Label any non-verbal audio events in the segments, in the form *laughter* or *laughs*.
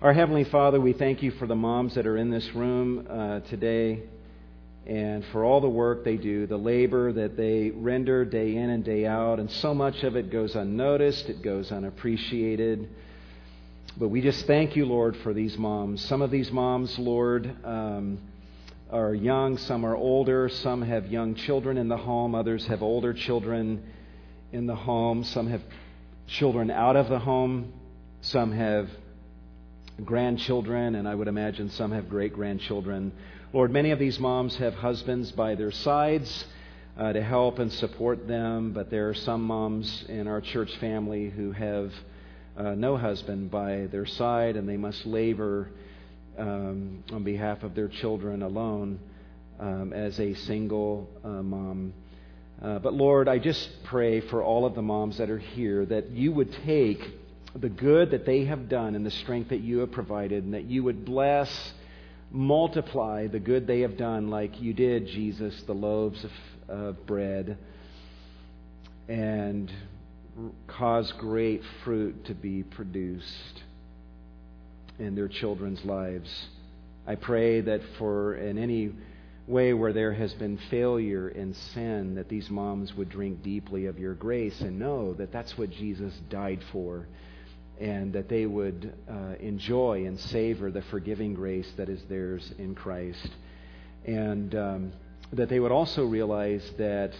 Our Heavenly Father, we thank you for the moms that are in this room uh, today and for all the work they do, the labor that they render day in and day out. And so much of it goes unnoticed, it goes unappreciated. But we just thank you, Lord, for these moms. Some of these moms, Lord, um, are young, some are older, some have young children in the home, others have older children in the home, some have children out of the home, some have grandchildren, and I would imagine some have great grandchildren. Lord, many of these moms have husbands by their sides uh, to help and support them, but there are some moms in our church family who have uh, no husband by their side, and they must labor um, on behalf of their children alone um, as a single uh, mom. Uh, but Lord, I just pray for all of the moms that are here that you would take the good that they have done and the strength that you have provided, and that you would bless multiply the good they have done, like you did, Jesus, the loaves of, of bread, and cause great fruit to be produced in their children's lives. I pray that for in any way where there has been failure and sin, that these moms would drink deeply of your grace and know that that's what Jesus died for and that they would uh, enjoy and savor the forgiving grace that is theirs in Christ. And um, that they would also realize that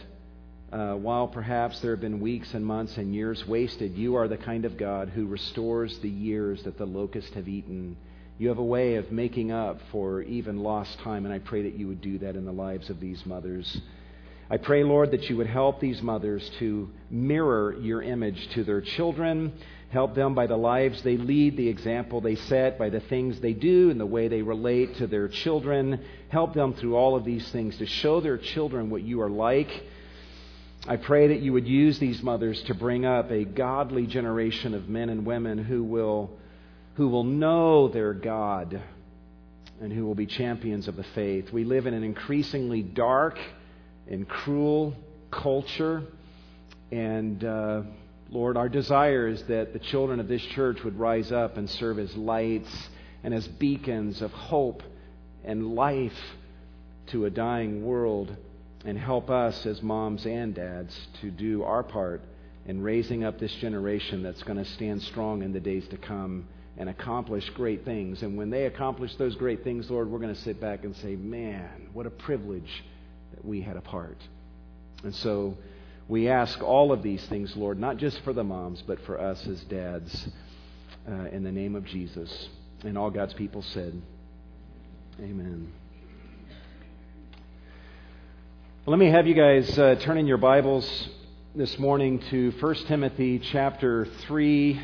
uh, while perhaps there have been weeks and months and years wasted, you are the kind of God who restores the years that the locusts have eaten. You have a way of making up for even lost time, and I pray that you would do that in the lives of these mothers. I pray, Lord, that you would help these mothers to mirror your image to their children Help them by the lives they lead, the example they set, by the things they do, and the way they relate to their children. Help them through all of these things to show their children what you are like. I pray that you would use these mothers to bring up a godly generation of men and women who will, who will know their God and who will be champions of the faith. We live in an increasingly dark and cruel culture, and uh, Lord, our desire is that the children of this church would rise up and serve as lights and as beacons of hope and life to a dying world and help us as moms and dads to do our part in raising up this generation that's going to stand strong in the days to come and accomplish great things. And when they accomplish those great things, Lord, we're going to sit back and say, man, what a privilege that we had a part. And so, we ask all of these things, Lord, not just for the moms, but for us as dads, uh, in the name of Jesus. And all God's people said, Amen. Let me have you guys uh, turn in your Bibles this morning to 1 Timothy chapter 3.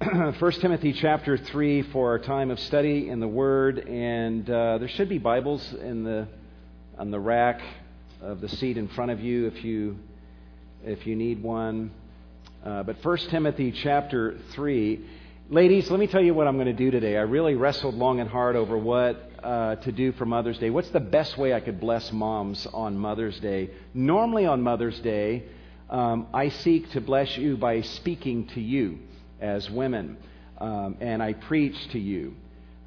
*clears throat* 1 Timothy chapter 3 for our time of study in the Word. And uh, there should be Bibles in the, on the rack of the seat in front of you if you if you need one. Uh, but 1 Timothy chapter 3. Ladies, let me tell you what I'm going to do today. I really wrestled long and hard over what uh, to do for Mother's Day. What's the best way I could bless moms on Mother's Day? Normally on Mother's Day, um, I seek to bless you by speaking to you as women, um, and I preach to you.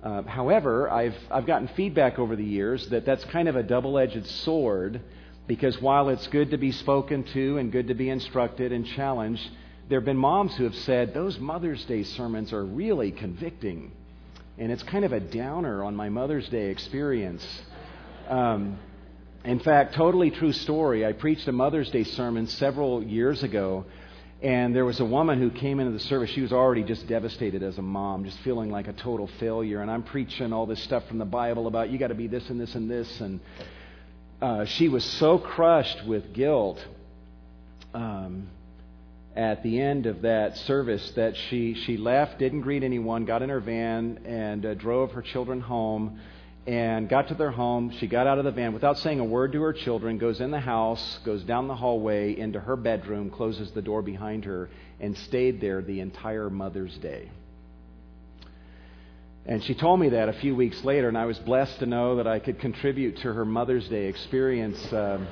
Uh, however, I've, I've gotten feedback over the years that that's kind of a double edged sword because while it's good to be spoken to and good to be instructed and challenged, there have been moms who have said, those Mother's Day sermons are really convicting. And it's kind of a downer on my Mother's Day experience. Um, in fact, totally true story. I preached a Mother's Day sermon several years ago, and there was a woman who came into the service. She was already just devastated as a mom, just feeling like a total failure. And I'm preaching all this stuff from the Bible about you got to be this and this and this. And uh, she was so crushed with guilt um, at the end of that service that she, she left, didn't greet anyone, got in her van, and uh, drove her children home. And got to their home. She got out of the van without saying a word to her children, goes in the house, goes down the hallway into her bedroom, closes the door behind her, and stayed there the entire Mother's Day. And she told me that a few weeks later, and I was blessed to know that I could contribute to her Mother's Day experience. Um,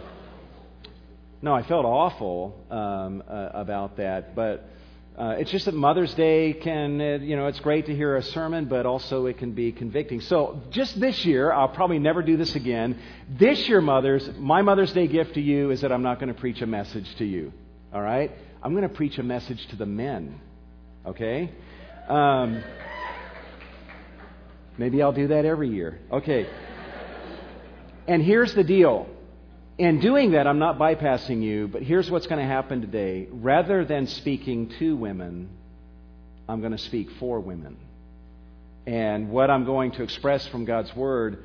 no, I felt awful um, uh, about that, but uh, it's just that Mother's Day can, uh, you know, it's great to hear a sermon, but also it can be convicting. So just this year, I'll probably never do this again. This year, mothers, my Mother's Day gift to you is that I'm not going to preach a message to you. All right? I'm going to preach a message to the men. Okay? Um, maybe I'll do that every year. Okay. And here's the deal in doing that, I'm not bypassing you, but here's what's going to happen today. Rather than speaking to women, I'm going to speak for women. And what I'm going to express from God's Word,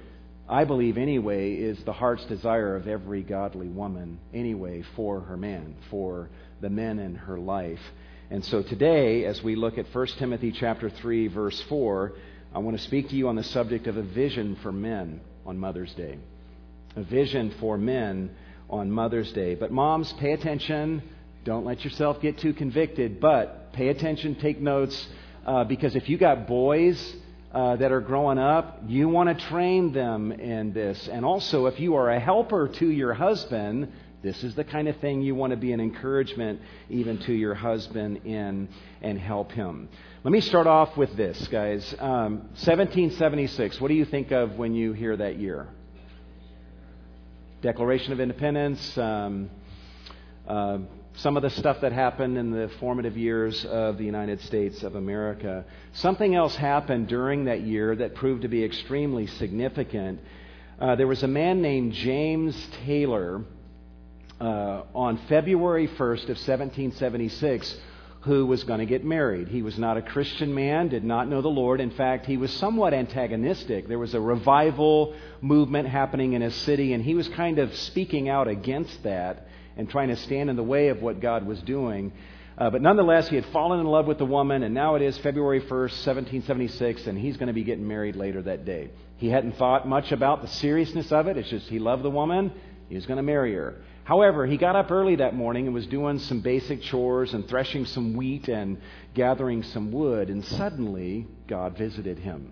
I believe anyway, is the heart's desire of every godly woman, anyway, for her man, for the men in her life. And so today, as we look at 1 Timothy chapter 3, verse 4, I want to speak to you on the subject of a vision for men on Mother's Day a vision for men on Mother's Day. But moms, pay attention. Don't let yourself get too convicted, but pay attention, take notes, uh, because if you got boys uh, that are growing up, you want to train them in this. And also, if you are a helper to your husband, this is the kind of thing you want to be an encouragement even to your husband in and help him. Let me start off with this, guys. Um, 1776. What do you think of when you hear that year? Declaration of Independence, um, uh, some of the stuff that happened in the formative years of the United States of America. Something else happened during that year that proved to be extremely significant. Uh, there was a man named James Taylor uh, on February 1st of 1776 who was going to get married. He was not a Christian man, did not know the Lord. In fact, he was somewhat antagonistic. There was a revival movement happening in his city, and he was kind of speaking out against that and trying to stand in the way of what God was doing. Uh, but nonetheless, he had fallen in love with the woman, and now it is February 1st, 1776, and he's going to be getting married later that day. He hadn't thought much about the seriousness of it. It's just he loved the woman, he was going to marry her. However, he got up early that morning and was doing some basic chores and threshing some wheat and gathering some wood, and suddenly God visited him.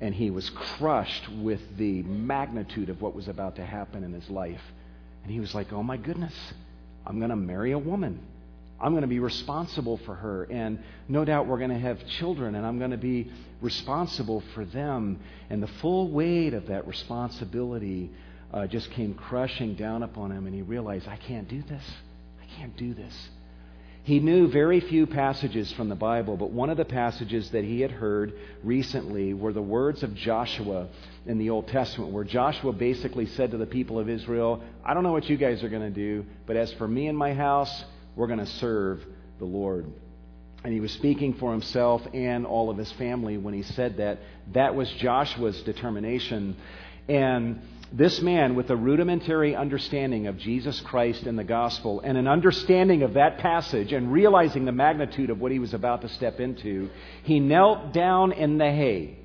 And he was crushed with the magnitude of what was about to happen in his life. And he was like, Oh my goodness, I'm going to marry a woman. I'm going to be responsible for her. And no doubt we're going to have children, and I'm going to be responsible for them. And the full weight of that responsibility uh, just came crushing down upon him, and he realized, I can't do this. I can't do this. He knew very few passages from the Bible, but one of the passages that he had heard recently were the words of Joshua in the Old Testament, where Joshua basically said to the people of Israel, I don't know what you guys are going to do, but as for me and my house, we're going to serve the Lord. And he was speaking for himself and all of his family when he said that. That was Joshua's determination. And this man, with a rudimentary understanding of Jesus Christ and the gospel, and an understanding of that passage, and realizing the magnitude of what he was about to step into, he knelt down in the hay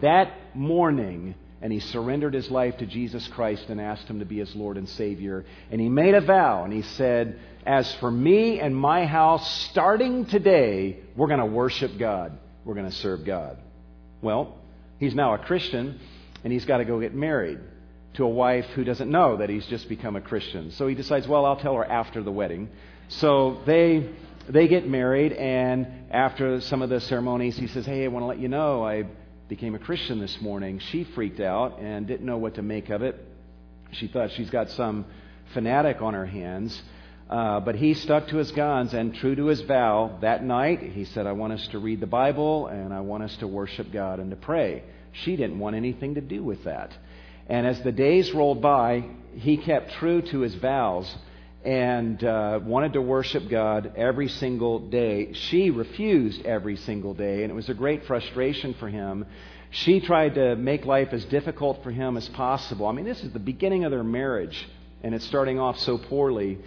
that morning and he surrendered his life to Jesus Christ and asked him to be his Lord and Savior. And he made a vow and he said, As for me and my house, starting today, we're going to worship God. We're going to serve God. Well, he's now a Christian and he's got to go get married to a wife who doesn't know that he's just become a Christian. So he decides, well, I'll tell her after the wedding. So they they get married, and after some of the ceremonies, he says, "Hey, I want to let you know I became a Christian this morning." She freaked out and didn't know what to make of it. She thought she's got some fanatic on her hands. Uh, but he stuck to his guns and true to his vow that night, he said, I want us to read the Bible and I want us to worship God and to pray. She didn't want anything to do with that. And as the days rolled by, he kept true to his vows and uh, wanted to worship God every single day. She refused every single day, and it was a great frustration for him. She tried to make life as difficult for him as possible. I mean, this is the beginning of their marriage, and it's starting off so poorly.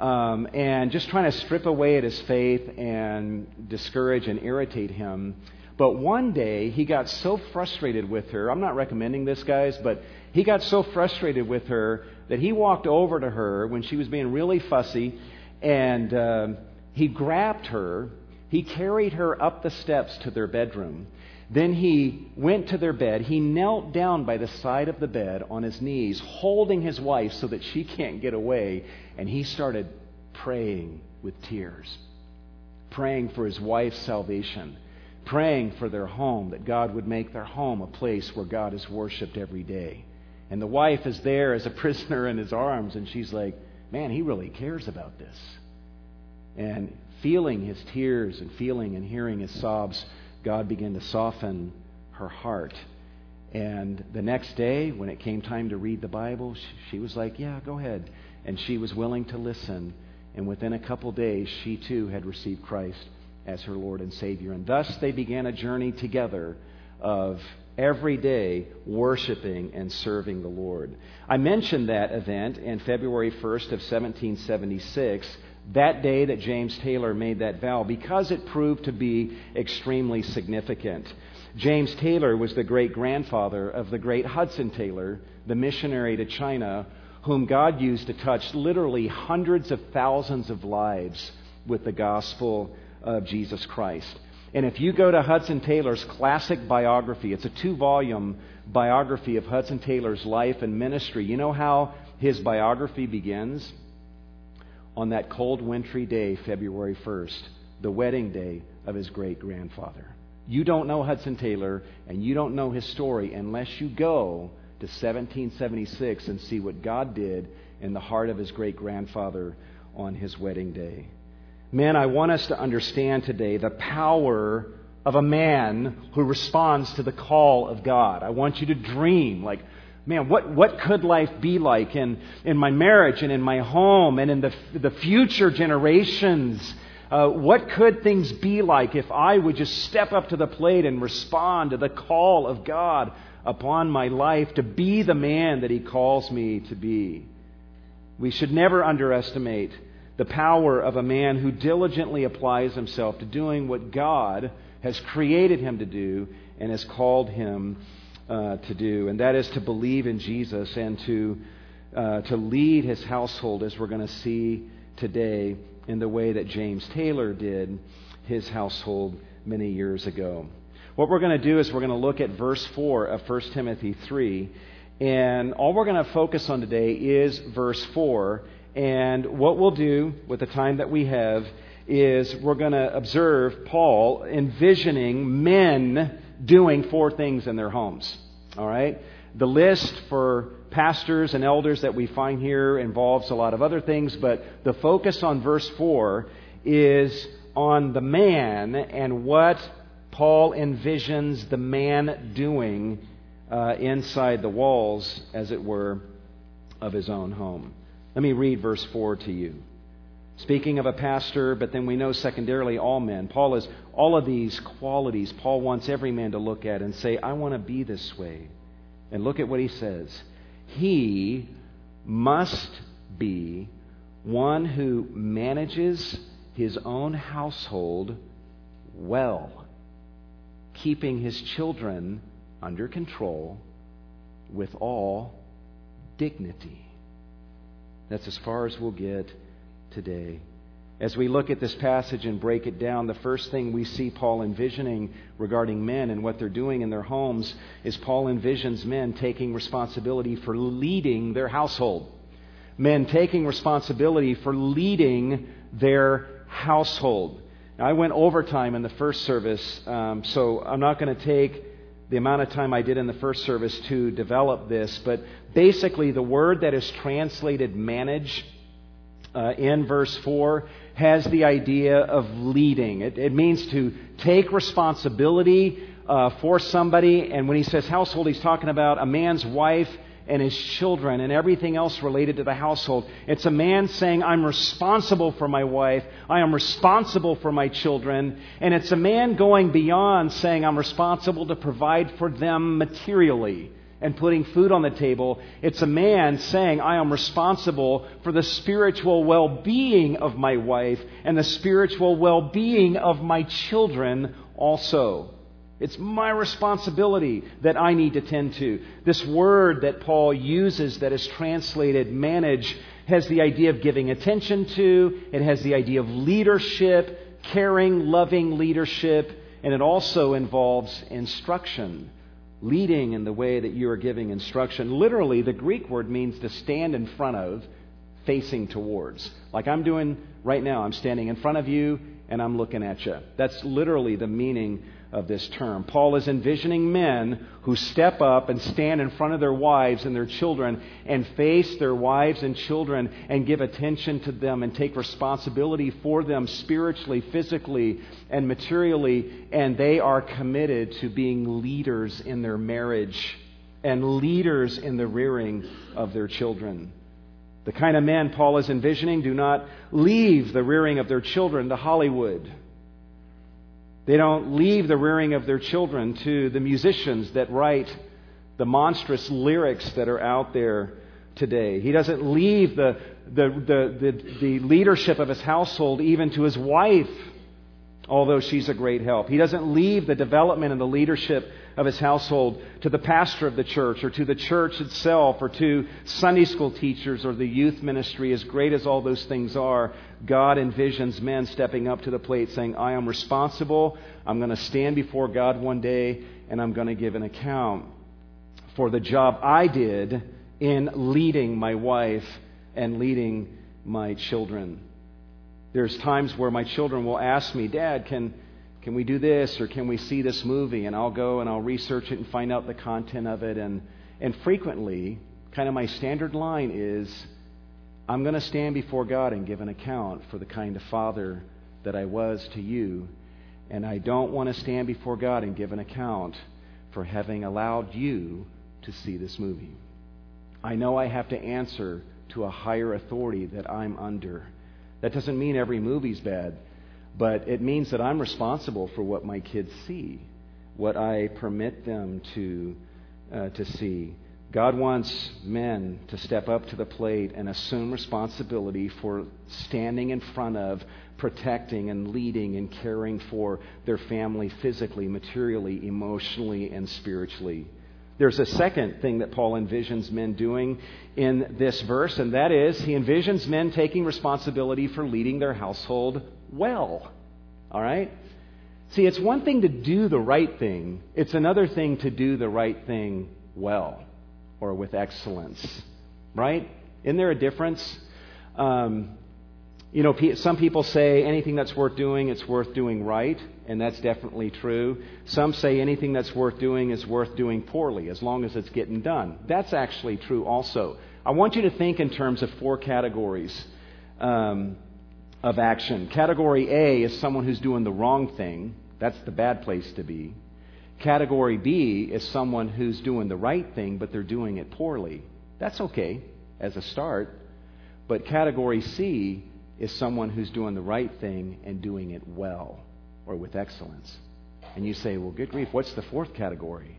Um, and just trying to strip away at his faith and discourage and irritate him. But one day, he got so frustrated with her. I'm not recommending this, guys, but he got so frustrated with her that he walked over to her when she was being really fussy and uh, he grabbed her. He carried her up the steps to their bedroom. Then he went to their bed. He knelt down by the side of the bed on his knees, holding his wife so that she can't get away. And he started praying with tears. praying for his wife's salvation, praying for their home, that God would make their home a place where God is worshiped every day. And the wife is there as a *laughs* prisoner in his arms, and she's like, Man, he really cares about this. And feeling his tears and feeling and hearing his sobs, God began to soften her heart. And the next day, when it came time to read the Bible, she was like, Yeah, go ahead. And she was willing to listen. And within a couple days, she too had received Christ as her Lord and Savior. And thus they began a journey together of every day worshiping and serving the Lord. I mentioned that event in February 1st of 1776, that day that James Taylor made that vow, because it proved to be extremely significant. James Taylor was the great grandfather of the great Hudson Taylor, the missionary to China, whom God used to touch literally hundreds of thousands of lives with the gospel of Jesus Christ. And if you go to Hudson Taylor's classic biography, it's a two volume biography of Hudson Taylor's life and ministry. You know how his biography begins? On that cold, wintry day, February 1st, the wedding day of his great grandfather. You don't know Hudson Taylor, and you don't know his story unless you go to 1776 and see what God did in the heart of his great grandfather on his wedding day. Men, I want us to understand today the power of a man who responds to the call of God. I want you to dream like, man, what, what could life be like in, in my marriage and in my home and in the, the future generations? Uh, what could things be like if I would just step up to the plate and respond to the call of God upon my life to be the man that He calls me to be? We should never underestimate the power of a man who diligently applies himself to doing what God has created him to do and has called him uh, to do, and that is to believe in Jesus and to, uh, to lead his household, as we're going to see today, in the way that James Taylor did his household many years ago. What we're going to do is we're going to look at verse 4 of 1 Timothy 3, and all we're going to focus on today is verse 4 and what we'll do with the time that we have is we're going to observe Paul envisioning men doing four things in their homes. All right? The list for pastors and elders that we find here involves a lot of other things, but the focus on verse 4 is on the man and what Paul envisions the man doing uh, inside the walls, as it were, of his own home. Let me read verse 4 to you. Speaking of a pastor, but then we know secondarily all men. Paul is all of these qualities Paul wants every man to look at and say, I want to be this way. And look at what he says. He must be one who manages his own household well, keeping his children under control with all dignity. That's as far as we'll get today. As we look at this passage and break it down, the first thing we see Paul envisioning regarding men and what they're doing in their homes is Paul envisions men taking responsibility for leading their household. Men taking responsibility for leading their household. Now, I went overtime in the first service, um, so I'm not going to take the amount of time I did in the first service to develop this, but basically, the word that is translated manage uh, in verse 4 has the idea of leading. It, it means to take responsibility uh, for somebody, and when he says household, he's talking about a man's wife and his children and everything else related to the household. It's a man saying, I'm responsible for my wife, I am responsible for my children, and it's a man going beyond saying, I'm responsible to provide for them materially and putting food on the table. It's a man saying, I am responsible for the spiritual well being of my wife and the spiritual well being of my children also. It's my responsibility that I need to tend to. This word that Paul uses that is translated manage has the idea of giving attention to, it has the idea of leadership, caring, loving leadership, and it also involves instruction. Leading in the way that you are giving instruction. Literally, the Greek word means to stand in front of, facing towards. Like I'm doing right now, I'm standing in front of you and I'm looking at you. That's literally the meaning of this term. Paul is envisioning men who step up and stand in front of their wives and their children and face their wives and children and give attention to them and take responsibility for them spiritually, physically, and materially. And they are committed to being leaders in their marriage and leaders in the rearing of their children. The kind of men Paul is envisioning do not leave the rearing of their children to Hollywood they don't leave the rearing of their children to the musicians that write the monstrous lyrics that are out there today. He doesn't leave the, the, the, the, the leadership of his household even to his wife, although she's a great help. He doesn't leave the development and the leadership of his household to the pastor of the church or to the church itself or to Sunday school teachers or the youth ministry, as great as all those things are, God envisions men stepping up to the plate saying, I am responsible. I'm going to stand before God one day and I'm going to give an account for the job I did in leading my wife and leading my children. There's times where my children will ask me, Dad, can can we do this or can we see this movie? And I'll go and I'll research it and find out the content of it. And, and frequently, kind of my standard line is I'm going to stand before God and give an account for the kind of father that I was to you. And I don't want to stand before God and give an account for having allowed you to see this movie. I know I have to answer to a higher authority that I'm under. That doesn't mean every movie's bad. But it means that I'm responsible for what my kids see, what I permit them to, uh, to see. God wants men to step up to the plate and assume responsibility for standing in front of, protecting, and leading and caring for their family physically, materially, emotionally, and spiritually. There's a second thing that Paul envisions men doing in this verse, and that is he envisions men taking responsibility for leading their household well. All right? See, it's one thing to do the right thing, it's another thing to do the right thing well or with excellence. Right? Isn't there a difference? Um, you know, some people say anything that's worth doing, it's worth doing right, and that's definitely true. Some say anything that's worth doing is worth doing poorly, as long as it's getting done. That's actually true also. I want you to think in terms of four categories. Um, of action. Category A is someone who's doing the wrong thing. That's the bad place to be. Category B is someone who's doing the right thing, but they're doing it poorly. That's okay as a start. But category C is someone who's doing the right thing and doing it well or with excellence. And you say, well, good grief, what's the fourth category?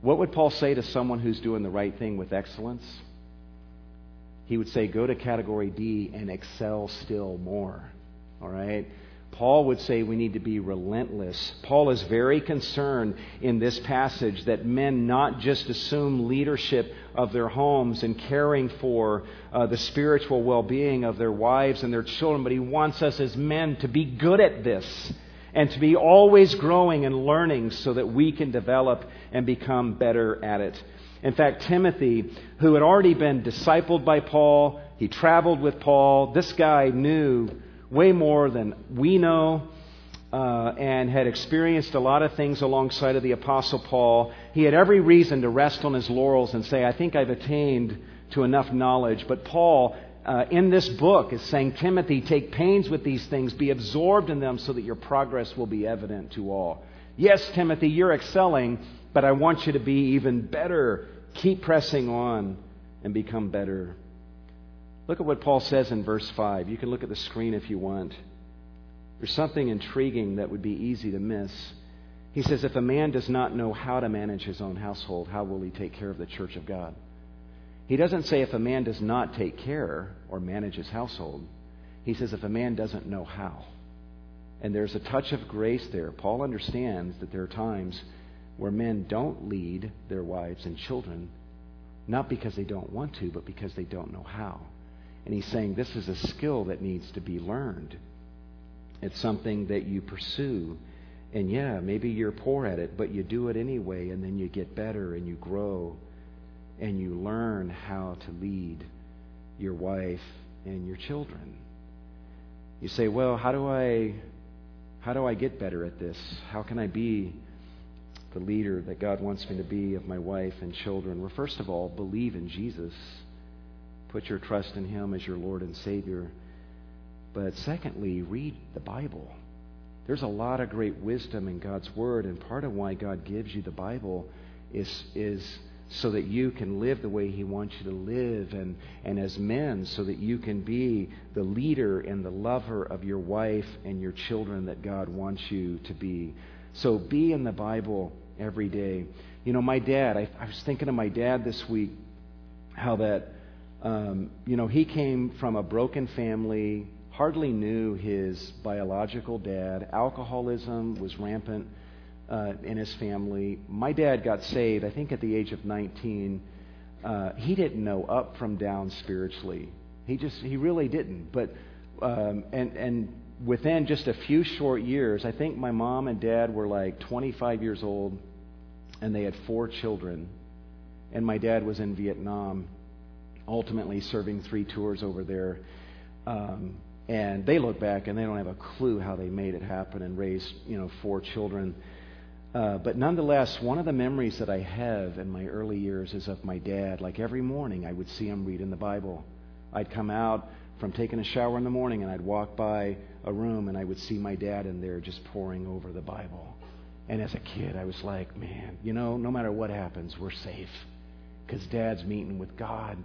What would Paul say to someone who's doing the right thing with excellence? he would say, go to category D and excel still more. All right? Paul would say we need to be relentless. Paul is very concerned in this passage that men not just assume leadership of their homes and caring for uh, the spiritual well being of their wives and their children, but he wants us as men to be good at this and to be always growing and learning so that we can develop and become better at it. In fact, Timothy, who had already been discipled by Paul, he traveled with Paul. This guy knew way more than we know uh, and had experienced a lot of things alongside of the Apostle Paul. He had every reason to rest on his laurels and say, I think I've attained to enough knowledge. But Paul, uh, in this book, is saying, Timothy, take pains with these things, be absorbed in them so that your progress will be evident to all. Yes, Timothy, you're excelling, but I want you to be even better Keep pressing on and become better. Look at what Paul says in verse 5. You can look at the screen if you want. There's something intriguing that would be easy to miss. He says, If a man does not know how to manage his own household, how will he take care of the church of God? He doesn't say if a man does not take care or manage his household. He says if a man doesn't know how. And there's a touch of grace there. Paul understands that there are times where men don't lead their wives and children, not because they don't want to, but because they don't know how. And he's saying this is a skill that needs to be learned. It's something that you pursue. And yeah, maybe you're poor at it, but you do it anyway, and then you get better and you grow and you learn how to lead your wife and your children. You say, well, how do I how do I get better at this? How can I be the leader that God wants me to be of my wife and children? Well, first of all, believe in Jesus. Put your trust in Him as your Lord and Savior. But secondly, read the Bible. There's a lot of great wisdom in God's Word, and part of why God gives you the Bible is, is so that you can live the way He wants you to live, and, and as men, so that you can be the leader and the lover of your wife and your children that God wants you to be. So be in the Bible every day. You know, my dad, I, I was thinking of my dad this week, how that, um, you know, he came from a broken family, hardly knew his biological dad. Alcoholism was rampant uh, in his family. My dad got saved, I think, at the age of 19. Uh, he didn't know up from down spiritually. He just, he really didn't. But, um, and, and within just a few short years, I think my mom and dad were like 25 years old, and they had four children. And my dad was in Vietnam, ultimately serving three tours over there. Um, and they look back and they don't have a clue how they made it happen and raised, you know, four children. Uh, but nonetheless, one of the memories that I have in my early years is of my dad. Like every morning, I would see him reading the Bible. I'd come out from taking a shower in the morning and I'd walk by a room and I would see my dad in there just poring over the Bible. And as a kid, I was like, man, you know, no matter what happens, we're safe. Because dad's meeting with God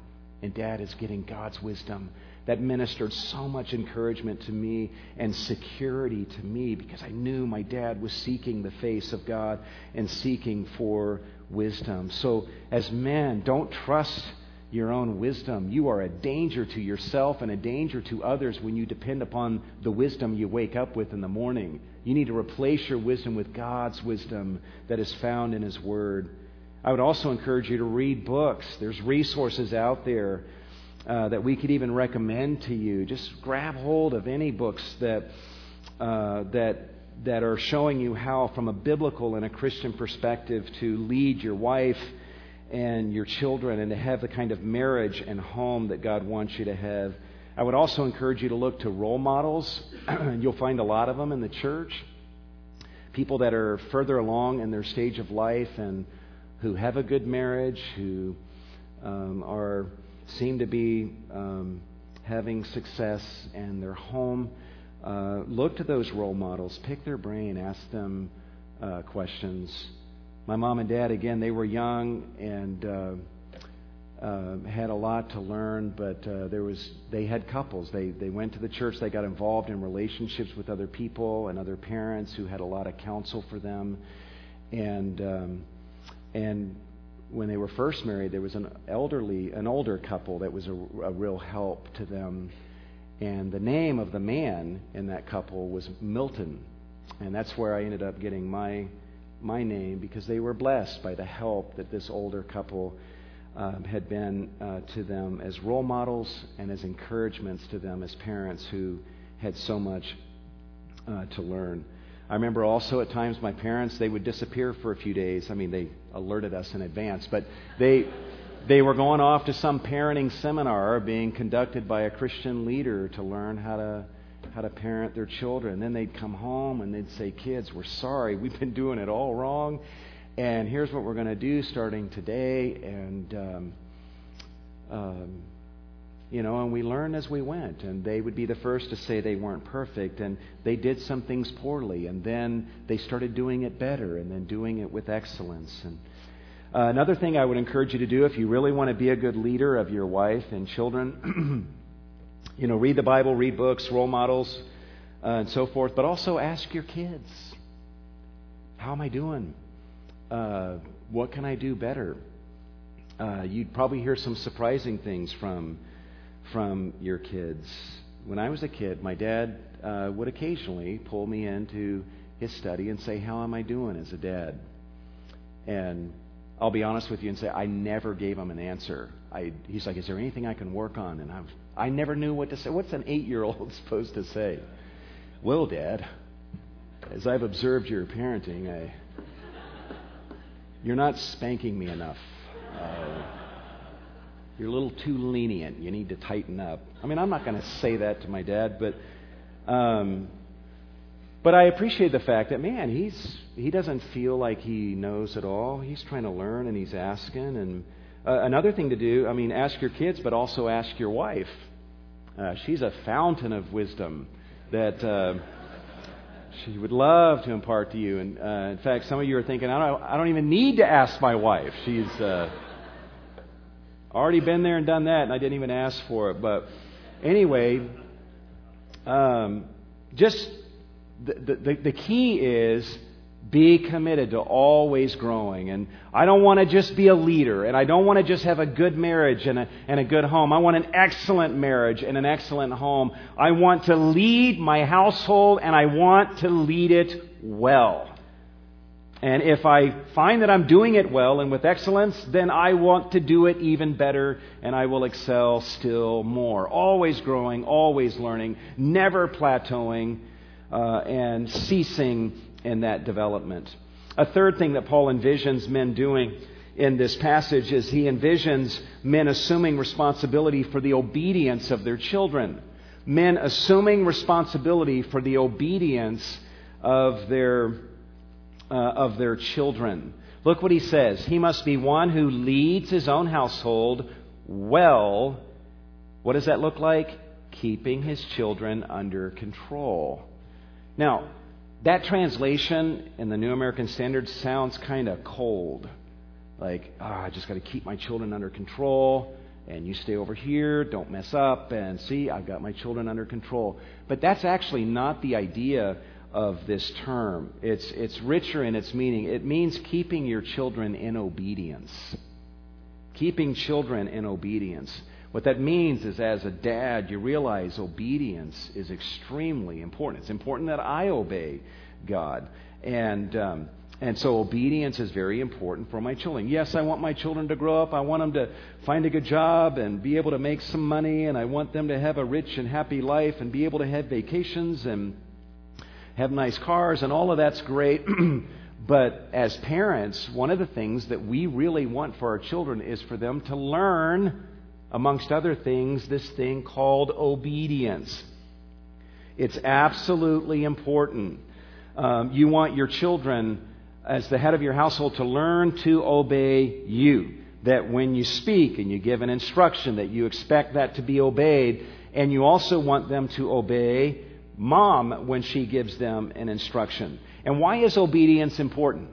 and dad is getting God's wisdom that ministered so much encouragement to me and security to me because I knew my dad was seeking the face of God and seeking for wisdom. So, as men, don't trust your own wisdom. You are a danger to yourself and a danger to others when you depend upon the wisdom you wake up with in the morning. You need to replace your wisdom with God's wisdom that is found in His Word. I would also encourage you to read books. There's resources out there uh, that we could even recommend to you. Just grab hold of any books that uh, that that are showing you how, from a biblical and a Christian perspective, to lead your wife and your children and to have the kind of marriage and home that God wants you to have. I would also encourage you to look to role models. *clears throat* You'll find a lot of them in the church. People that are further along in their stage of life and who have a good marriage, who um, are seem to be um, having success in their home. Uh, look to those role models, pick their brain, ask them uh, questions. My mom and dad, again, they were young and uh, uh had a lot to learn, but uh, there was they had couples. They they went to the church. They got involved in relationships with other people and other parents who had a lot of counsel for them, and um, and when they were first married, there was an elderly, an older couple that was a, a real help to them. And the name of the man in that couple was Milton. And that's where I ended up getting my, my name because they were blessed by the help that this older couple um, had been uh, to them as role models and as encouragements to them as parents who had so much uh, to learn. I remember also at times my parents, they would disappear for a few days. I mean, they alerted us in advance, but they, they were going off to some parenting seminar being conducted by a Christian leader to learn how to, how to parent their children. Then they'd come home and they'd say, Kids, we're sorry. We've been doing it all wrong. And here's what we're going to do starting today. And, um, um, you know, and we learned as we went. And they would be the first to say they weren't perfect, and they did some things poorly, and then they started doing it better, and then doing it with excellence. And uh, another thing I would encourage you to do if you really want to be a good leader of your wife and children, *clears throat* you know, read the Bible, read books, role models, uh, and so forth, but also ask your kids, how am I doing? Uh, what can I do better? Uh, you'd probably hear some surprising things from from your kids. When I was a kid, my dad uh, would occasionally pull me into his study and say, How am I doing as a dad? And I'll be honest with you and say, I never gave him an answer. I, he's like, Is there anything I can work on? And I've, I never knew what to say. What's an eight year old *laughs* supposed to say? Well, Dad, as I've observed your parenting, I, you're not spanking me enough. Uh, you're a little too lenient. You need to tighten up. I mean, I'm not going to say that to my dad, but um, But I appreciate the fact that, man, he's, he doesn't feel like he knows it all. He's trying to learn and he's asking. And uh, another thing to do, I mean, ask your kids, but also ask your wife. Uh, she's a fountain of wisdom that uh, she would love to impart to you. And uh, in fact, some of you are thinking, I don't, I don't even need to ask my wife. She's uh, already been there and done that, and I didn't even ask for it. But anyway, um, just the, the, the key is be committed to always growing. And I don't want to just be a leader, and I don't want to just have a good marriage and a, and a good home. I want an excellent marriage and an excellent home. I want to lead my household, and I want to lead it well. And if I find that I'm doing it well and with excellence, then I want to do it even better and I will excel still more. Always growing, always learning, never plateauing, uh, and ceasing in that development. A third thing that Paul envisions men doing in this passage is he envisions men assuming responsibility for the obedience of their children. Men assuming responsibility for the obedience of their, uh, of their children. Look what he says. He must be one who leads his own household well. What does that look like? Keeping his children under control. Now, that translation in the New American Standard sounds kind of cold. Like, oh, I just got to keep my children under control, and you stay over here, don't mess up, and see, I've got my children under control. But that's actually not the idea of this term. It's, it's richer in its meaning. It means keeping your children in obedience. Keeping children in obedience. What that means is, as a dad, you realize obedience is extremely important. It's important that I obey God. And, um, and so obedience is very important for my children. Yes, I want my children to grow up. I want them to find a good job and be able to make some money. And I want them to have a rich and happy life and be able to have vacations and have nice cars. And all of that's great. *clears throat* but as parents, one of the things that we really want for our children is for them to learn amongst other things, this thing called obedience. It's absolutely important. Um, you want your children, as the head of your household, to learn to obey you. That when you speak and you give an instruction, that you expect that to be obeyed. And you also want them to obey mom when she gives them an instruction. And why is obedience important?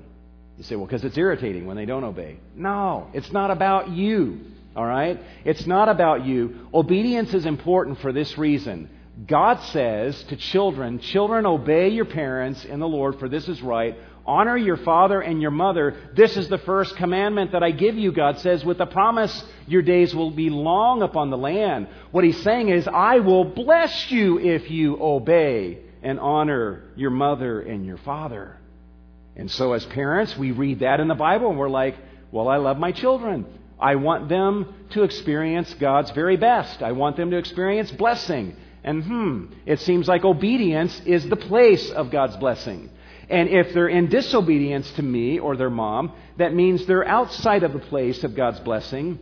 You say, well, because it's irritating when they don't obey. No, it's not about you. All right? It's not about you. Obedience is important for this reason. God says to children, Children, obey your parents in the Lord, for this is right. Honor your father and your mother. This is the first commandment that I give you, God says, with the promise your days will be long upon the land. What he's saying is, I will bless you if you obey and honor your mother and your father. And so, as parents, we read that in the Bible and we're like, well, I love my children. I want them to experience God's very best. I want them to experience blessing. And hmm, it seems like obedience is the place of God's blessing. And if they're in disobedience to me or their mom, that means they're outside of the place of God's blessing.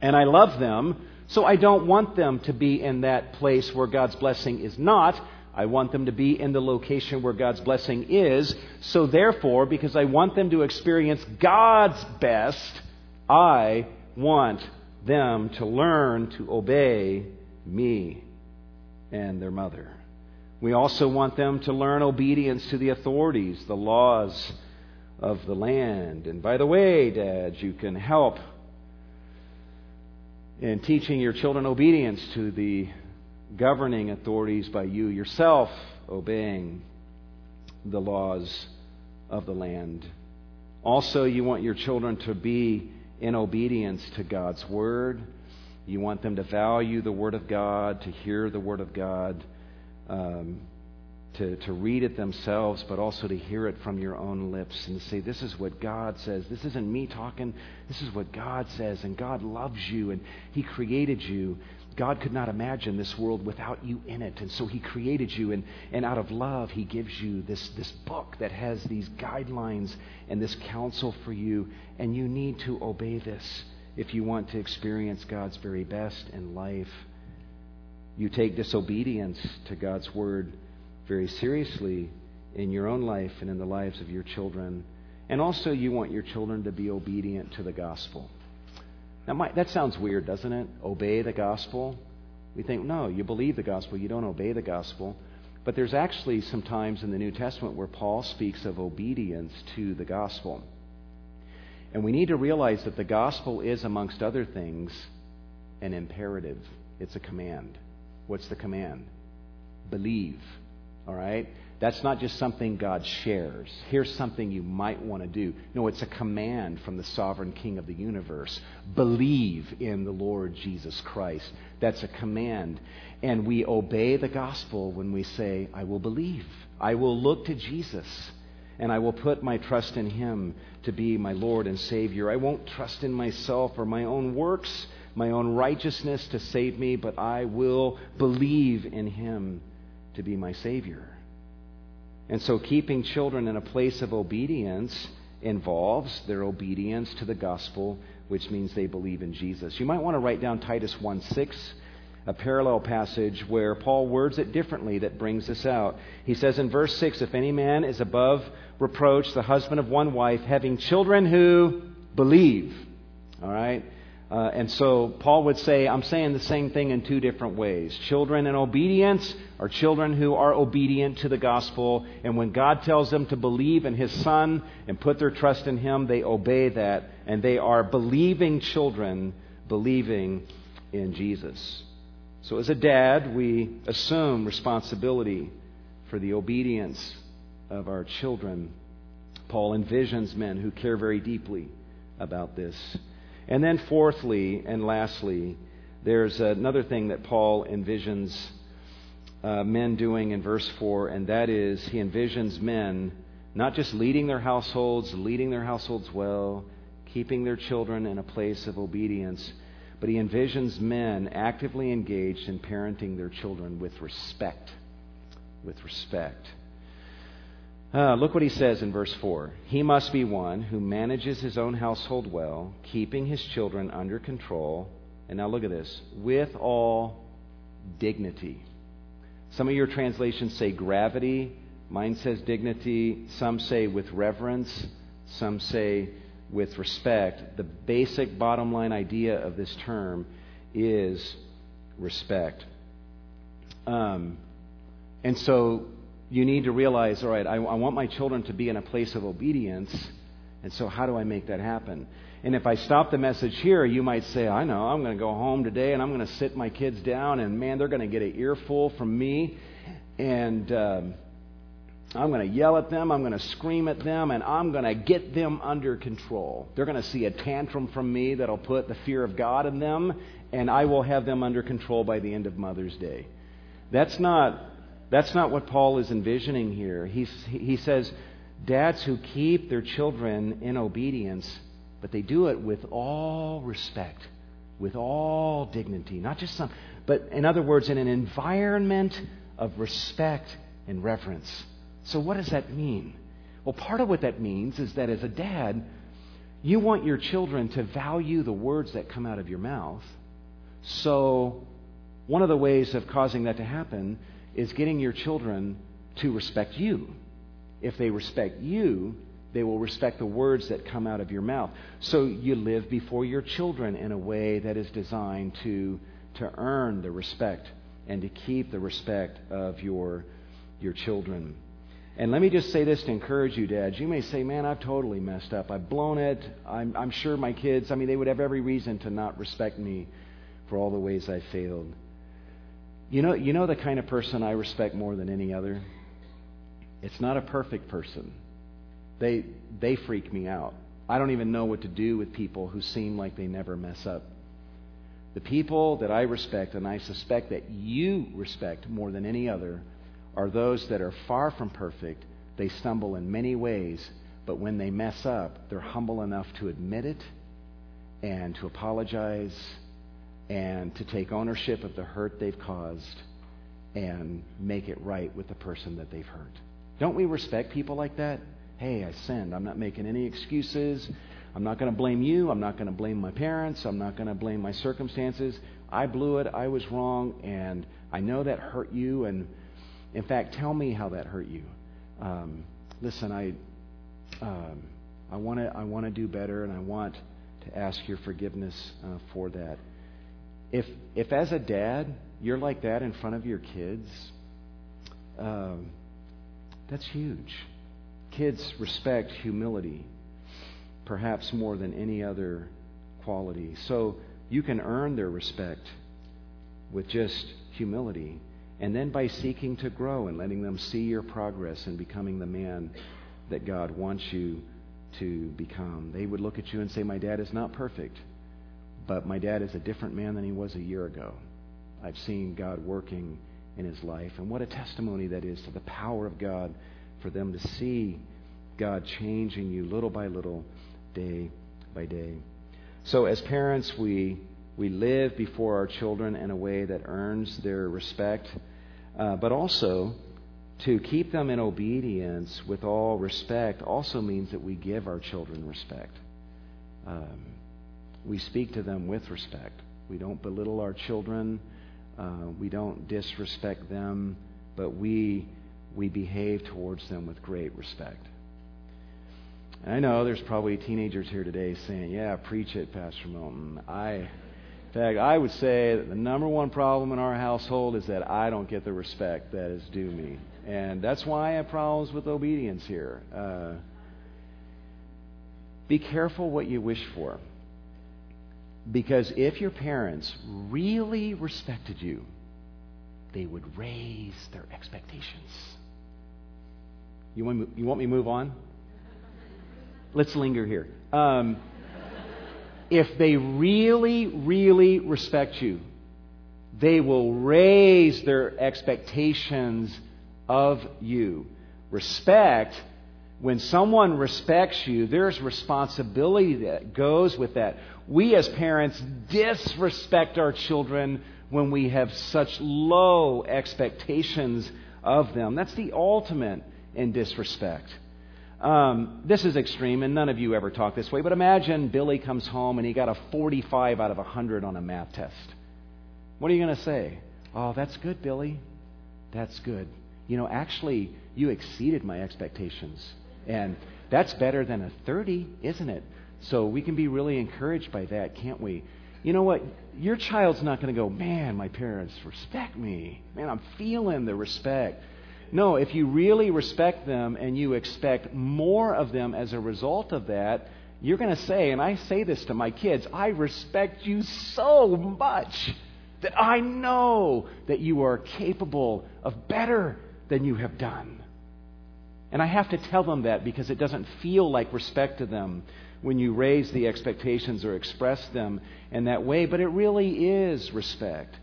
And I love them, so I don't want them to be in that place where God's blessing is not. I want them to be in the location where God's blessing is. So therefore, because I want them to experience God's best, I want them to learn to obey me and their mother. We also want them to learn obedience to the authorities, the laws of the land. And by the way, dads, you can help in teaching your children obedience to the governing authorities by you yourself obeying the laws of the land. Also, you want your children to be in obedience to God's Word. You want them to value the Word of God, to hear the Word of God, um, to, to read it themselves, but also to hear it from your own lips and say, This is what God says. This isn't me talking. This is what God says. And God loves you, and He created you. God could not imagine this world without you in it. And so He created you, and, and out of love, He gives you this, this book that has these guidelines and this counsel for you. And you need to obey this if you want to experience God's very best in life. You take disobedience to God's word very seriously, in your own life and in the lives of your children. And also, you want your children to be obedient to the gospel. Now, my, that sounds weird, doesn't it? Obey the gospel. We think, no, you believe the gospel, you don't obey the gospel. But there's actually some times in the New Testament where Paul speaks of obedience to the gospel. And we need to realize that the gospel is, amongst other things, an imperative. It's a command. What's the command? Believe. All right? That's not just something God shares. Here's something you might want to do. No, it's a command from the sovereign King of the universe. Believe in the Lord Jesus Christ. That's a command. And we obey the gospel when we say, I will believe. I will look to Jesus. And I will put my trust in Him to be my Lord and Savior. I won't trust in myself or my own works, my own righteousness to save me, but I will believe in Him to be my Savior. And so, keeping children in a place of obedience involves their obedience to the gospel, which means they believe in Jesus. You might want to write down Titus 1 6, a parallel passage where Paul words it differently that brings this out. He says in verse 6 If any man is above reproach, the husband of one wife, having children who believe. All right? Uh, and so Paul would say, I'm saying the same thing in two different ways. Children in obedience are children who are obedient to the gospel. And when God tells them to believe in his son and put their trust in him, they obey that. And they are believing children believing in Jesus. So as a dad, we assume responsibility for the obedience of our children. Paul envisions men who care very deeply about this. And then, fourthly and lastly, there's another thing that Paul envisions uh, men doing in verse 4, and that is he envisions men not just leading their households, leading their households well, keeping their children in a place of obedience, but he envisions men actively engaged in parenting their children with respect. With respect. Uh, look what he says in verse 4. He must be one who manages his own household well, keeping his children under control. And now look at this with all dignity. Some of your translations say gravity. Mine says dignity. Some say with reverence. Some say with respect. The basic bottom line idea of this term is respect. Um, and so you need to realize all right, I, I want my children to be in a place of obedience. And so, how do I make that happen? And if I stop the message here, you might say, I know, I'm going to go home today and I'm going to sit my kids down, and man, they're going to get an earful from me. And um, I'm going to yell at them, I'm going to scream at them, and I'm going to get them under control. They're going to see a tantrum from me that'll put the fear of God in them, and I will have them under control by the end of Mother's Day. That's not that's not what Paul is envisioning here. He's, he says, dads who keep their children in obedience, but they do it with all respect, with all dignity, not just some, but in other words, in an environment of respect and reverence. So, what does that mean? Well, part of what that means is that as a dad, you want your children to value the words that come out of your mouth. So, one of the ways of causing that to happen is getting your children to respect you. If they respect you, they will respect the words that come out of your mouth. So you live before your children in a way that is designed to, to earn the respect and to keep the respect of your, your children. And let me just say this to encourage you, dads. You may say, man, I've totally messed up. I've blown it. I'm, I'm sure my kids, I mean, they would have every reason to not respect me for all the ways I failed. You know, you know the kind of person I respect more than any other? It's not a perfect person. They, they freak me out. I don't even know what to do with people who seem like they never mess up. The people that I respect, and I suspect that you respect more than any other, are those that are far from perfect. They stumble in many ways, but when they mess up, they're humble enough to admit it and to apologize and to take ownership of the hurt they've caused and make it right with the person that they've hurt. Don't we respect people like that? Hey, I sinned. I'm not making any excuses. I'm not going to blame you. I'm not going to blame my parents. I'm not going to blame my circumstances. I blew it. I was wrong. And I know that hurt you. And in fact, tell me how that hurt you. um, listen, I, um, I want to I want to do better, and I want to ask your forgiveness uh, for that. If if as a dad you're like that in front of your kids, um, that's huge. Kids respect humility, perhaps more than any other quality. So you can earn their respect with just humility. And then by seeking to grow and letting them see your progress and becoming the man that God wants you to become. They would look at you and say, My dad is not perfect, but my dad is a different man than he was a year ago. I've seen God working in his life. And what a testimony that is to the power of God for them to see God changing you little by little, day by day. So, as parents, we, we live before our children in a way that earns their respect, uh, but also to keep them in obedience with all respect also means that we give our children respect. Um, we speak to them with respect. We don't belittle our children. Uh, we don't disrespect them, but we we behave towards them with great respect. And I know there's probably teenagers here today saying, "Yeah, preach it, Pastor Milton." I, in fact, I would say that the number one problem in our household is that I don't get the respect that is due me, and that's why I have problems with obedience here. Uh, be careful what you wish for. Because if your parents really respected you, they would raise their expectations. You want, you want me to move on? Let's linger here. Um, if they really, really respect you, they will raise their expectations of you. Respect when someone respects you, there's responsibility that goes with that. We as parents disrespect our children when we have such low expectations of them. That's the ultimate in disrespect. Um, this is extreme, and none of you ever talk this way, but imagine Billy comes home and he got a 45 out of 100 on a math test. What are you going to say? Oh, that's good, Billy. That's good. You know, actually, you exceeded my expectations. And that's better than a 30, isn't it? So we can be really encouraged by that, can't we? You know what? Your child's not going to go, man, my parents respect me. Man, I'm feeling the respect. No, if you really respect them and you expect more of them as a result of that, you're going to say, and I say this to my kids, I respect you so much that I know that you are capable of better than you have done. And I have to tell them that because it doesn't feel like respect to them when you raise the expectations or express them in that way, but it really is respect.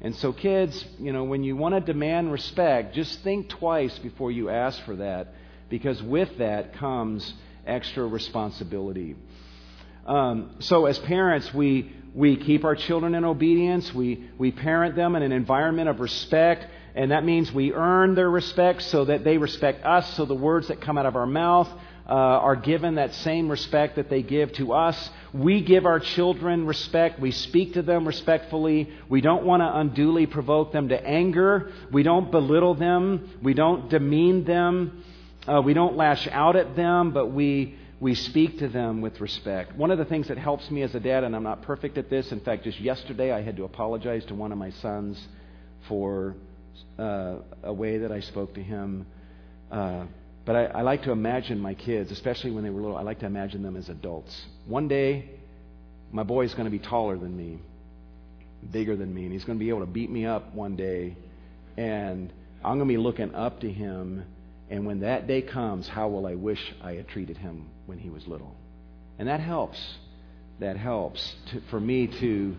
And so, kids, you know, when you want to demand respect, just think twice before you ask for that, because with that comes extra responsibility. Um, so, as parents, we, we keep our children in obedience, we, we parent them in an environment of respect and that means we earn their respect so that they respect us, so the words that come out of our mouth uh, are given that same respect that they give to us. We give our children respect. We speak to them respectfully. We don't want to unduly provoke them to anger. We don't belittle them. We don't demean them. Uh, we don't lash out at them, but we, we speak to them with respect. One of the things that helps me as a dad, and I'm not perfect at this, in fact, just yesterday I had to apologize to one of my sons for uh, a way that I spoke to him. Uh, but I, I like to imagine my kids, especially when they were little, I like to imagine them as adults. One day, my boy is going to be taller than me, bigger than me, and he's going to be able to beat me up one day. And I'm going to be looking up to him. And when that day comes, how will I wish I had treated him when he was little? And that helps. That helps to, for me to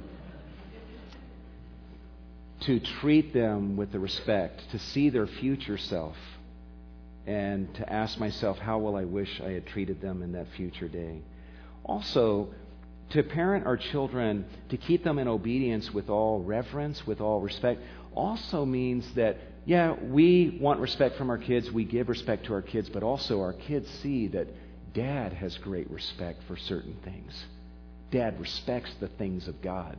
to treat them with the respect, to see their future self, and to ask myself, how will I wish I had treated them in that future day? Also, to parent our children, to keep them in obedience with all reverence, with all respect, also means that, yeah, we want respect from our kids, we give respect to our kids, but also our kids see that dad has great respect for certain things. Dad respects the things of God.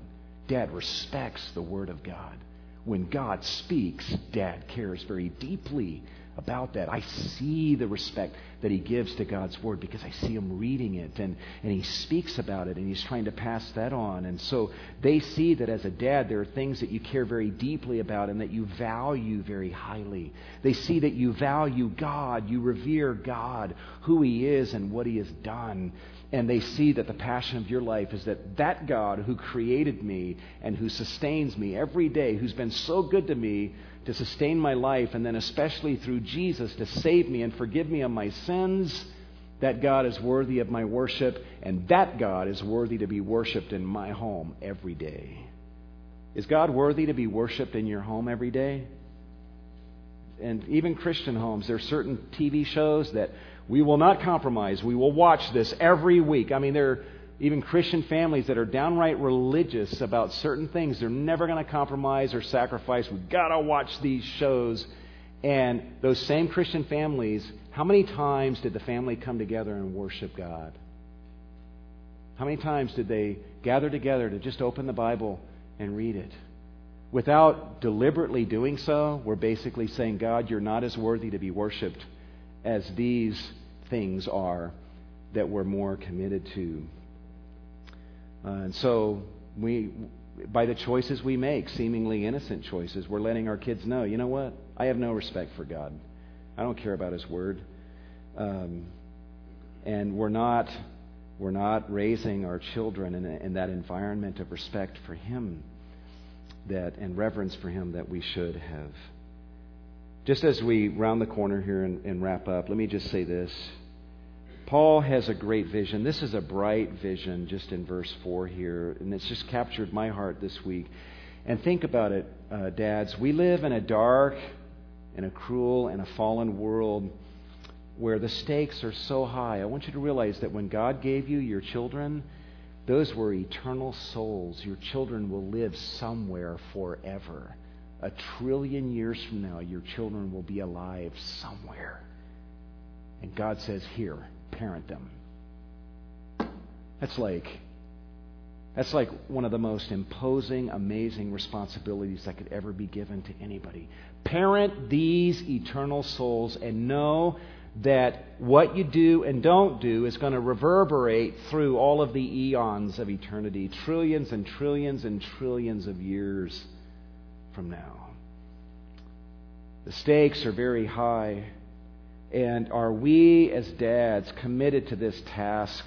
Dad respects the Word of God when God speaks, Dad cares very deeply about that. I see the respect that he gives to God's word because I see him reading it and, and he speaks about it and he's trying to pass that on. And so they see that as a dad, there are things that you care very deeply about and that you value very highly. They see that you value God, you revere God, who he is and what he has done. And they see that the passion of your life is that that God who created me and who sustains me every day, who's been so good to me, to sustain my life, and then especially through Jesus to save me and forgive me of my sins, that God is worthy of my worship, and that God is worthy to be worshiped in my home every day. Is God worthy to be worshiped in your home every day? And even Christian homes, there are certain TV shows that we will not compromise. We will watch this every week. I mean, there even Christian families that are downright religious about certain things. They're never going to compromise or sacrifice. We've got to watch these shows. And those same Christian families, how many times did the family come together and worship God? How many times did they gather together to just open the Bible and read it? Without deliberately doing so, we're basically saying, God, you're not as worthy to be worshiped as these things are that we're more committed to. Uh, and so we, by the choices we make, seemingly innocent choices, we're letting our kids know, you know what? I have no respect for God. I don't care about His Word. Um, and we're not, we're not raising our children in, in that environment of respect for Him that, and reverence for Him that we should have. Just as we round the corner here and, and wrap up, let me just say this. Paul has a great vision. This is a bright vision just in verse 4 here, and it's just captured my heart this week. And think about it, uh, dads. We live in a dark and a cruel and a fallen world where the stakes are so high. I want you to realize that when God gave you your children, those were eternal souls. Your children will live somewhere forever. A trillion years from now, your children will be alive somewhere. And God says, Here, parent them. That's like that's like one of the most imposing, amazing responsibilities that could ever be given to anybody. Parent these eternal souls and know that what you do and don't do is going to reverberate through all of the eons of eternity, trillions and trillions and trillions of years from now. The stakes are very high. And are we as dads committed to this task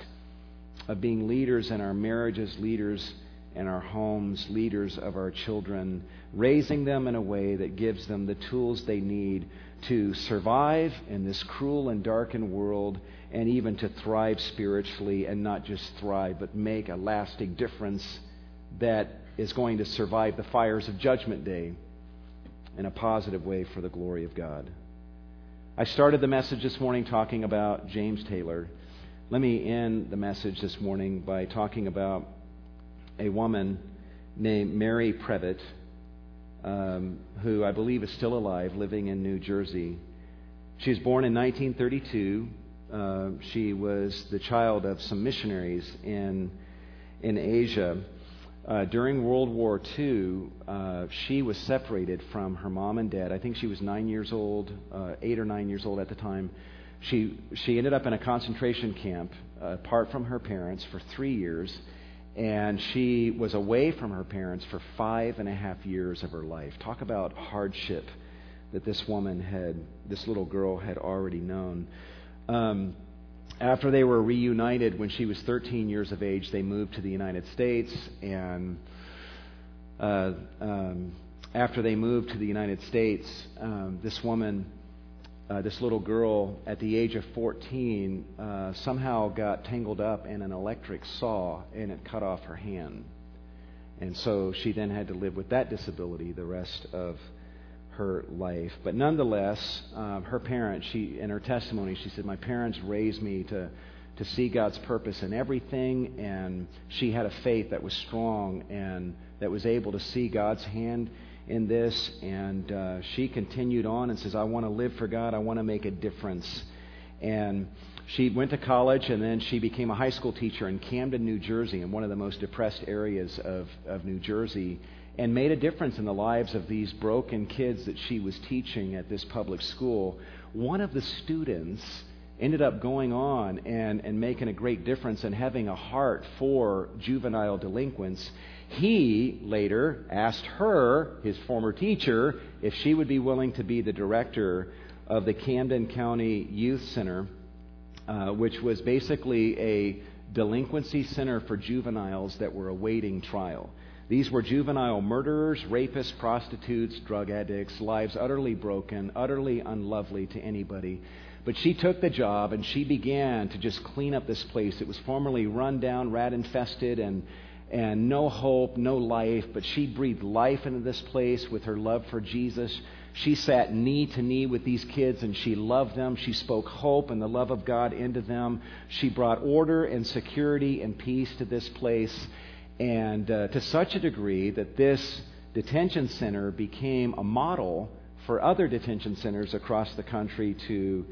of being leaders in our marriages, leaders in our homes, leaders of our children, raising them in a way that gives them the tools they need to survive in this cruel and darkened world and even to thrive spiritually and not just thrive, but make a lasting difference that is going to survive the fires of Judgment Day in a positive way for the glory of God. I started the message this morning talking about James Taylor. Let me end the message this morning by talking about a woman named Mary Previte, um, who I believe is still alive, living in New Jersey. She was born in 1932. Uh, she was the child of some missionaries in in Asia. Uh, during World War II, uh, she was separated from her mom and dad. I think she was nine years old, uh, eight or nine years old at the time. She, she ended up in a concentration camp uh, apart from her parents for three years, and she was away from her parents for five and a half years of her life. Talk about hardship that this woman had, this little girl had already known. Um, after they were reunited when she was 13 years of age, they moved to the United States. And uh, um, after they moved to the United States, um, this woman, uh, this little girl, at the age of 14, uh, somehow got tangled up in an electric saw and it cut off her hand. And so she then had to live with that disability the rest of her life. But nonetheless, um, her parents, she in her testimony, she said, "My parents raised me to." To see God's purpose in everything, and she had a faith that was strong and that was able to see God's hand in this. And uh, she continued on and says, I want to live for God. I want to make a difference. And she went to college and then she became a high school teacher in Camden, New Jersey, in one of the most depressed areas of, of New Jersey. And made a difference in the lives of these broken kids that she was teaching at this public school. One of the students ended up going on and, and making a great difference and having a heart for juvenile delinquents. He later asked her, his former teacher, if she would be willing to be the director of the Camden County Youth Center, uh, which was basically a delinquency center for juveniles that were awaiting trial. These were juvenile murderers, rapists, prostitutes, drug addicts, lives utterly broken, utterly unlovely to anybody. But she took the job and she began to just clean up this place. It was formerly run down, rat infested, and, and no hope, no life. But she breathed life into this place with her love for Jesus. She sat knee to knee with these kids and she loved them. She spoke hope and the love of God into them. She brought order and security and peace to this place. And uh, to such a degree that this detention center became a model for other detention centers across the country to,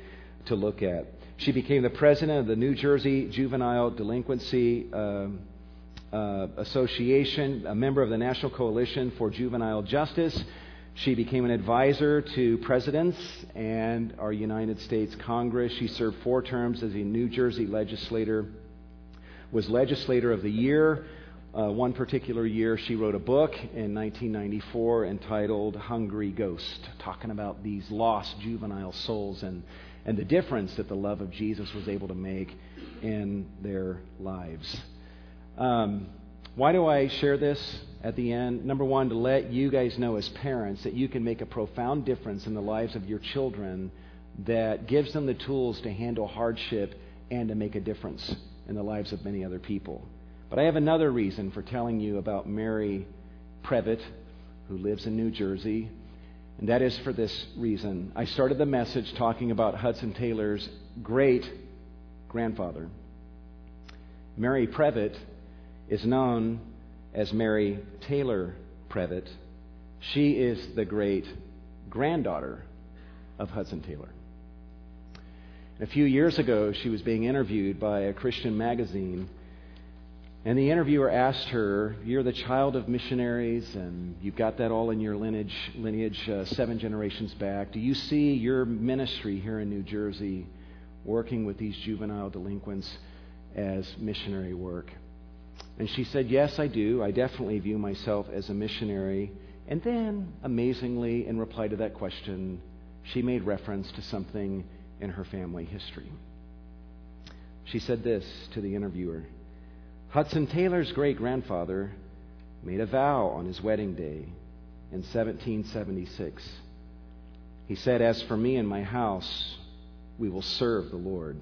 to look at. She became the president of the New Jersey Juvenile Delinquency uh, uh, Association, a member of the National Coalition for Juvenile Justice. She became an advisor to presidents and our United States Congress. She served four terms as a New Jersey legislator, was legislator of the year. Uh, one particular year, she wrote a book in 1994 entitled Hungry Ghost, talking about these lost juvenile souls and, and the difference that the love of Jesus was able to make in their lives. Um, why do I share this at the end? Number one, to let you guys know as parents that you can make a profound difference in the lives of your children that gives them the tools to handle hardship and to make a difference in the lives of many other people. But I have another reason for telling you about Mary Previte, who lives in New Jersey, and that is for this reason. I started the message talking about Hudson Taylor's great grandfather. Mary Previte is known as Mary Taylor Previte. She is the great granddaughter of Hudson Taylor. A few years ago, she was being interviewed by a Christian magazine, and the interviewer asked her, You're the child of missionaries, and you've got that all in your lineage, lineage uh, seven generations back. Do you see your ministry here in New Jersey working with these juvenile delinquents as missionary work? And she said, Yes, I do. I definitely view myself as a missionary. And then, amazingly, in reply to that question, she made reference to something in her family history. She said this to the interviewer Hudson Taylor's great grandfather made a vow on his wedding day in 1776. He said, As for me and my house, we will serve the Lord.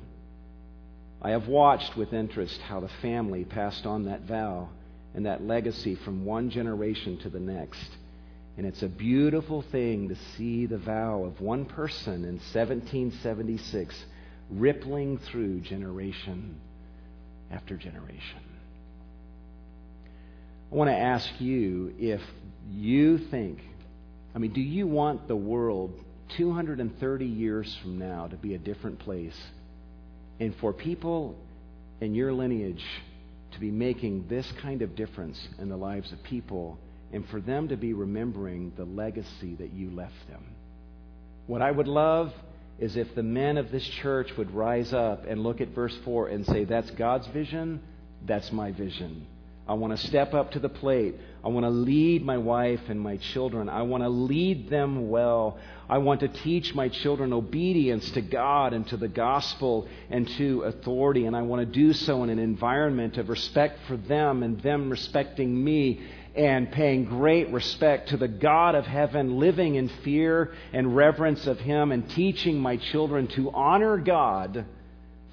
I have watched with interest how the family passed on that vow and that legacy from one generation to the next. And it's a beautiful thing to see the vow of one person in 1776 rippling through generation after generation. I want to ask you if you think, I mean, do you want the world 230 years from now to be a different place? And for people in your lineage to be making this kind of difference in the lives of people, and for them to be remembering the legacy that you left them. What I would love is if the men of this church would rise up and look at verse 4 and say, That's God's vision, that's my vision. I want to step up to the plate. I want to lead my wife and my children. I want to lead them well. I want to teach my children obedience to God and to the gospel and to authority. And I want to do so in an environment of respect for them and them respecting me and paying great respect to the God of heaven, living in fear and reverence of Him, and teaching my children to honor God,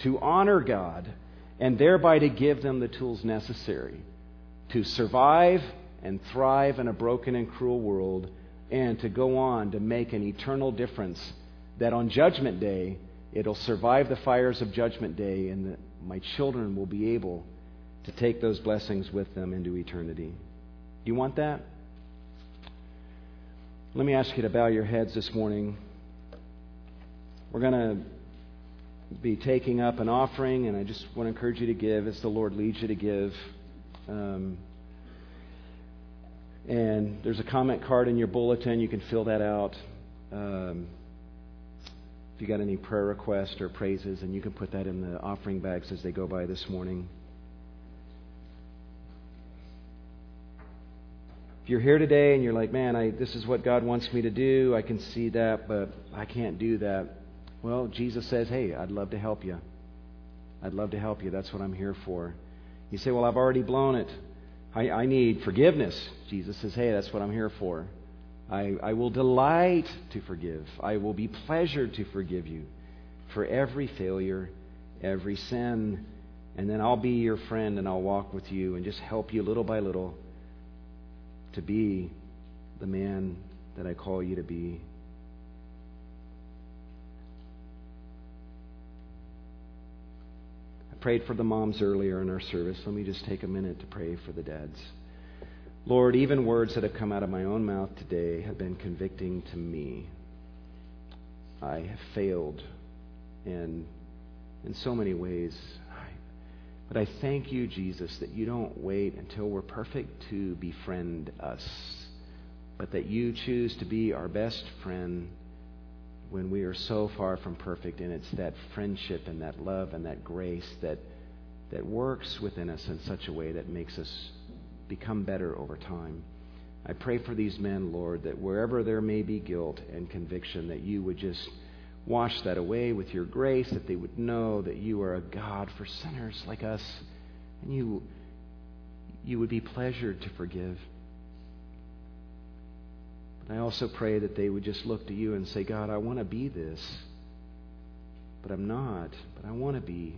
to honor God, and thereby to give them the tools necessary to survive and thrive in a broken and cruel world and to go on to make an eternal difference that on Judgment Day, it'll survive the fires of Judgment Day and that my children will be able to take those blessings with them into eternity. Do you want that? Let me ask you to bow your heads this morning. We're going to be taking up an offering, and I just want to encourage you to give as the Lord leads you to give. Um, And there's a comment card in your bulletin. You can fill that out. Um, if you got any prayer requests or praises, and you can put that in the offering bags as they go by this morning. If you're here today and you're like, man, I, this is what God wants me to do, I can see that, but I can't do that. Well, Jesus says, hey, I'd love to help you. I'd love to help you. That's what I'm here for. You say, well, I've already blown it. I, I need forgiveness. Jesus says, hey, that's what I'm here for. I, I will delight to forgive. I will be pleasured to forgive you for every failure, every sin. And then I'll be your friend and I'll walk with you and just help you little by little to be the man that I call you to be. Prayed for the moms earlier in our service. Let me just take a minute to pray for the dads. Lord, even words that have come out of my own mouth today have been convicting to me. I have failed in, in so many ways. But I thank you, Jesus, that you don't wait until we're perfect to befriend us, but that you choose to be our best friend when we are so far from perfect. And it's that friendship and that love and that grace that, that works within us in such a way that makes us become better over time. I pray for these men, Lord, that wherever there may be guilt and conviction, that you would just wash that away with your grace, that they would know that you are a God for sinners like us, and you, you would be pleasured to forgive. But I also pray that they would just look to you and say, God, I want to be this, but I'm not, but I want to be.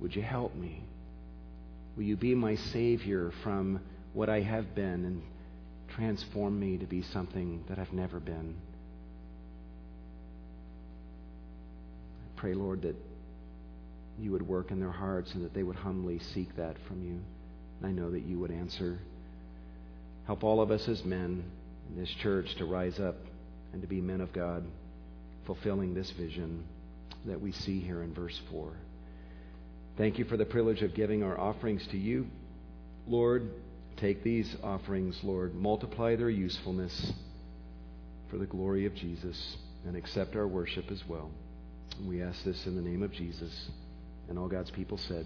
Would you help me? Will you be my Savior from what I have been and transform me to be something that I've never been? I pray, Lord, that you would work in their hearts and that they would humbly seek that from you. And I know that you would answer. Help all of us as men in this church to rise up and to be men of God, fulfilling this vision that we see here in verse 4. Thank you for the privilege of giving our offerings to you. Lord, take these offerings, Lord, multiply their usefulness for the glory of Jesus, and accept our worship as well. We ask this in the name of Jesus. And all God's people said,